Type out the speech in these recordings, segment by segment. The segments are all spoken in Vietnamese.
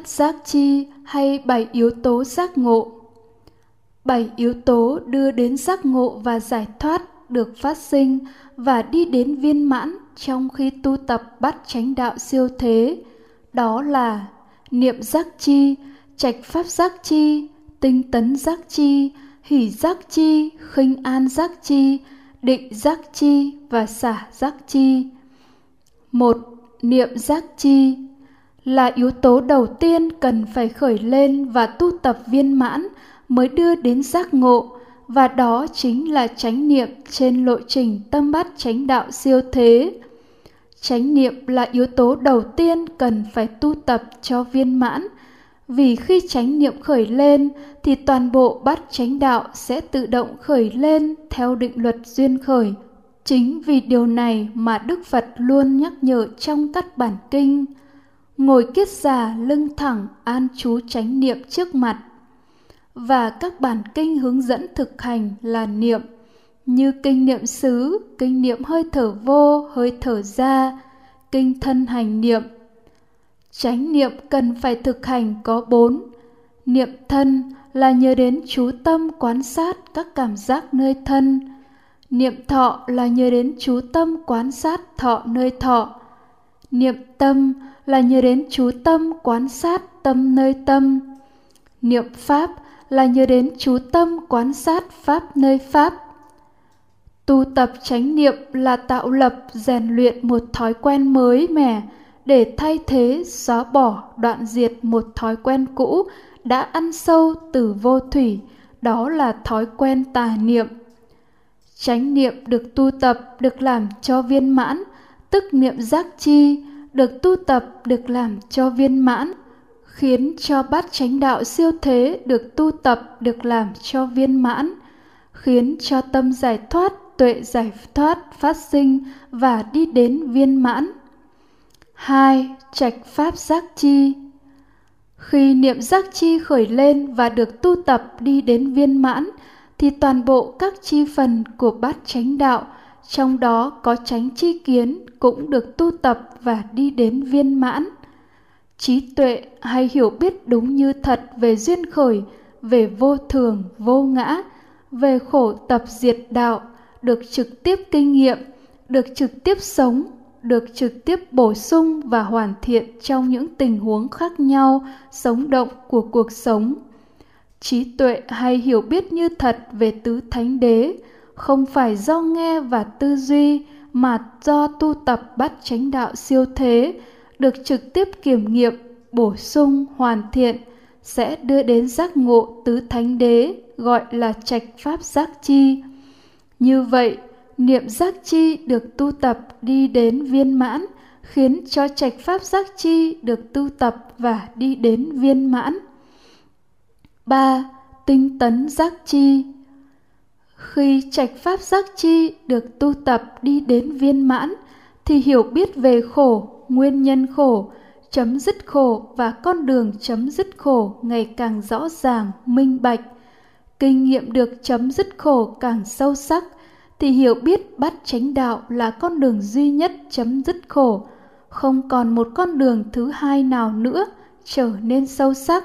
thất giác chi hay bảy yếu tố giác ngộ. Bảy yếu tố đưa đến giác ngộ và giải thoát được phát sinh và đi đến viên mãn trong khi tu tập bắt chánh đạo siêu thế, đó là niệm giác chi, trạch pháp giác chi, tinh tấn giác chi, hỷ giác chi, khinh an giác chi, định giác chi và xả giác chi. Một, niệm giác chi là yếu tố đầu tiên cần phải khởi lên và tu tập viên mãn mới đưa đến giác ngộ, và đó chính là chánh niệm trên lộ trình tâm bát chánh đạo siêu thế. Chánh niệm là yếu tố đầu tiên cần phải tu tập cho viên mãn, vì khi chánh niệm khởi lên thì toàn bộ bát chánh đạo sẽ tự động khởi lên theo định luật duyên khởi. Chính vì điều này mà đức phật luôn nhắc nhở trong các bản kinh ngồi kiết già lưng thẳng an chú chánh niệm trước mặt và các bản kinh hướng dẫn thực hành là niệm như kinh niệm xứ, kinh niệm hơi thở vô, hơi thở ra, kinh thân hành niệm. Chánh niệm cần phải thực hành có bốn. Niệm thân là nhớ đến chú tâm quan sát các cảm giác nơi thân. Niệm thọ là nhớ đến chú tâm quan sát thọ nơi thọ. Niệm tâm là nhớ đến chú tâm, quán sát tâm nơi tâm. Niệm pháp là nhớ đến chú tâm, quán sát pháp nơi pháp. Tu tập chánh niệm là tạo lập, rèn luyện một thói quen mới mẻ để thay thế, xóa bỏ, đoạn diệt một thói quen cũ đã ăn sâu từ vô thủy. Đó là thói quen tà niệm. Chánh niệm được tu tập, được làm cho viên mãn tức niệm giác chi, được tu tập, được làm cho viên mãn, khiến cho bát chánh đạo siêu thế được tu tập, được làm cho viên mãn, khiến cho tâm giải thoát, tuệ giải thoát phát sinh và đi đến viên mãn. Hai, trạch pháp giác chi. Khi niệm giác chi khởi lên và được tu tập đi đến viên mãn, thì toàn bộ các chi phần của bát chánh đạo trong đó có tránh chi kiến cũng được tu tập và đi đến viên mãn. Trí tuệ hay hiểu biết đúng như thật về duyên khởi, về vô thường, vô ngã, về khổ tập diệt đạo, được trực tiếp kinh nghiệm, được trực tiếp sống, được trực tiếp bổ sung và hoàn thiện trong những tình huống khác nhau, sống động của cuộc sống. Trí tuệ hay hiểu biết như thật về tứ thánh đế không phải do nghe và tư duy, mà do tu tập bắt chánh đạo siêu thế, được trực tiếp kiểm nghiệm, bổ sung, hoàn thiện, sẽ đưa đến giác ngộ tứ thánh đế, gọi là trạch pháp giác chi như vậy, niệm giác chi được tu tập đi đến viên mãn, khiến cho trạch pháp giác chi được tu tập và đi đến viên mãn 3. Tinh tấn giác chi khi trạch pháp giác chi được tu tập đi đến viên mãn thì hiểu biết về khổ, nguyên nhân khổ, chấm dứt khổ và con đường chấm dứt khổ ngày càng rõ ràng, minh bạch. Kinh nghiệm được chấm dứt khổ càng sâu sắc thì hiểu biết bắt chánh đạo là con đường duy nhất chấm dứt khổ, không còn một con đường thứ hai nào nữa trở nên sâu sắc.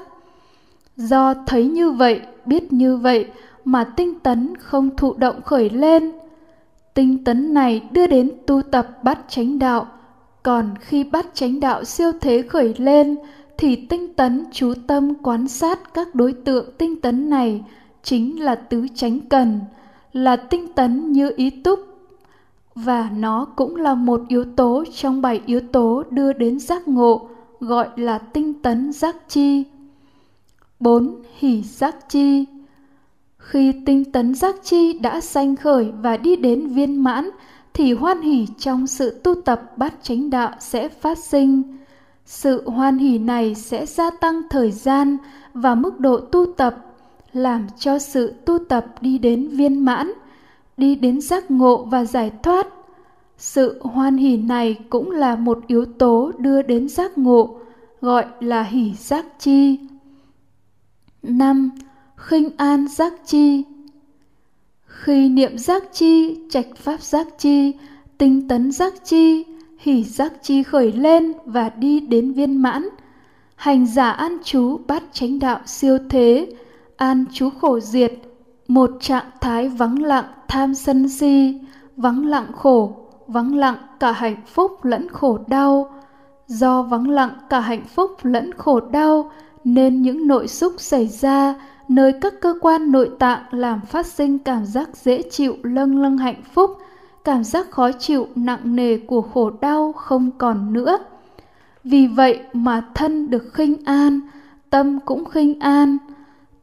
Do thấy như vậy, biết như vậy mà tinh tấn không thụ động khởi lên. Tinh tấn này đưa đến tu tập bắt chánh đạo còn khi bắt chánh đạo siêu thế khởi lên, thì tinh tấn chú tâm quan sát các đối tượng tinh tấn này, chính là tứ chánh cần, là tinh tấn như ý túc và nó cũng là một yếu tố trong bảy yếu tố đưa đến giác ngộ, gọi là tinh tấn giác chi. 4. Hỷ giác chi khi tinh tấn giác chi đã sanh khởi và đi đến viên mãn thì hoan hỷ trong sự tu tập bát chánh đạo sẽ phát sinh. Sự hoan hỷ này sẽ gia tăng thời gian và mức độ tu tập, làm cho sự tu tập đi đến viên mãn, đi đến giác ngộ và giải thoát. Sự hoan hỷ này cũng là một yếu tố đưa đến giác ngộ, gọi là hỷ giác chi. năm Khinh an giác chi khi niệm giác chi, trạch pháp giác chi, tinh tấn giác chi, hỷ giác chi khởi lên và đi đến viên mãn, hành giả an trú bát chánh đạo siêu thế, an trú khổ diệt, một trạng thái vắng lặng tham sân si, vắng lặng khổ, vắng lặng cả hạnh phúc lẫn khổ đau. Do vắng lặng cả hạnh phúc lẫn khổ đau nên những nội xúc xảy ra nơi các cơ quan nội tạng làm phát sinh cảm giác dễ chịu lâng lâng hạnh phúc, cảm giác khó chịu nặng nề của khổ đau không còn nữa. Vì vậy mà thân được khinh an, tâm cũng khinh an.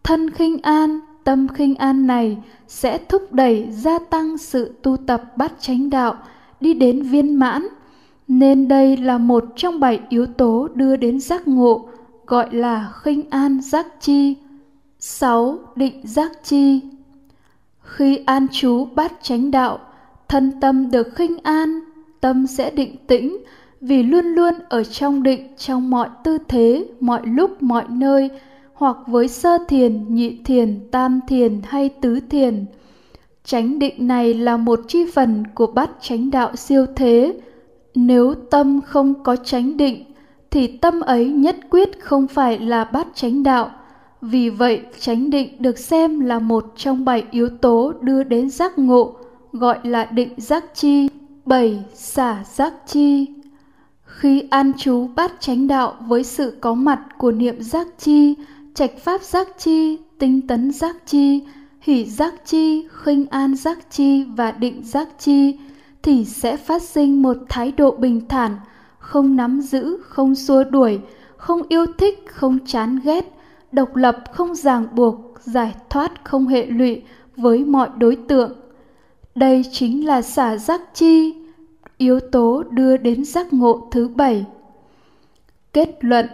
Thân khinh an, tâm khinh an này sẽ thúc đẩy gia tăng sự tu tập bát chánh đạo đi đến viên mãn. Nên đây là một trong bảy yếu tố đưa đến giác ngộ, gọi là khinh an giác chi. 6. Định giác chi Khi an trú bát chánh đạo, thân tâm được khinh an, tâm sẽ định tĩnh, vì luôn luôn ở trong định trong mọi tư thế, mọi lúc, mọi nơi, hoặc với sơ thiền, nhị thiền, tam thiền hay tứ thiền. Chánh định này là một chi phần của bát chánh đạo siêu thế. Nếu tâm không có chánh định, thì tâm ấy nhất quyết không phải là bát chánh đạo. Vì vậy, chánh định được xem là một trong bảy yếu tố đưa đến giác ngộ, gọi là định giác chi. bảy Xả giác chi khi an trú bát chánh đạo với sự có mặt của niệm giác chi, trạch pháp giác chi, tinh tấn giác chi, hỷ giác chi, khinh an giác chi và định giác chi, thì sẽ phát sinh một thái độ bình thản, không nắm giữ, không xua đuổi, không yêu thích, không chán ghét, độc lập không ràng buộc, giải thoát không hệ lụy với mọi đối tượng. Đây chính là xả giác chi, yếu tố đưa đến giác ngộ thứ bảy. Kết luận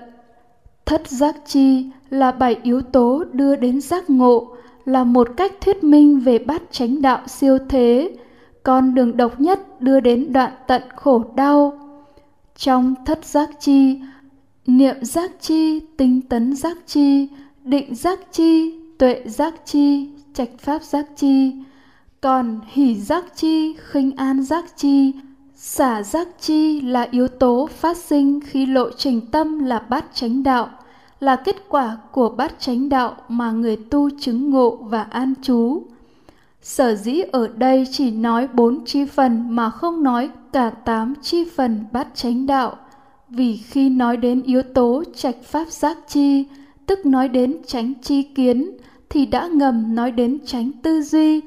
Thất giác chi là bảy yếu tố đưa đến giác ngộ, là một cách thuyết minh về bát chánh đạo siêu thế, con đường độc nhất đưa đến đoạn tận khổ đau. Trong thất giác chi, niệm giác chi, tinh tấn giác chi, định giác chi, tuệ giác chi, trạch pháp giác chi, còn hỷ giác chi, khinh an giác chi, Xả giác chi là yếu tố phát sinh khi lộ trình tâm là bát chánh đạo, là kết quả của bát chánh đạo mà người tu chứng ngộ và an trú. Sở dĩ ở đây chỉ nói bốn chi phần mà không nói cả tám chi phần bát chánh đạo, vì khi nói đến yếu tố trạch pháp giác chi, tức nói đến tránh chi kiến, thì đã ngầm nói đến tránh tư duy,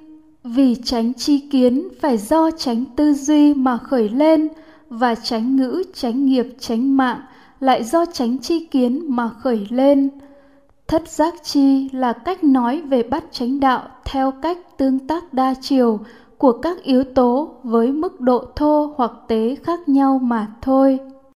vì tránh chi kiến phải do tránh tư duy mà khởi lên và tránh ngữ tránh nghiệp tránh mạng lại do tránh chi kiến mà khởi lên. Thất giác chi là cách nói về bắt chánh đạo theo cách tương tác đa chiều của các yếu tố với mức độ thô hoặc tế khác nhau mà thôi.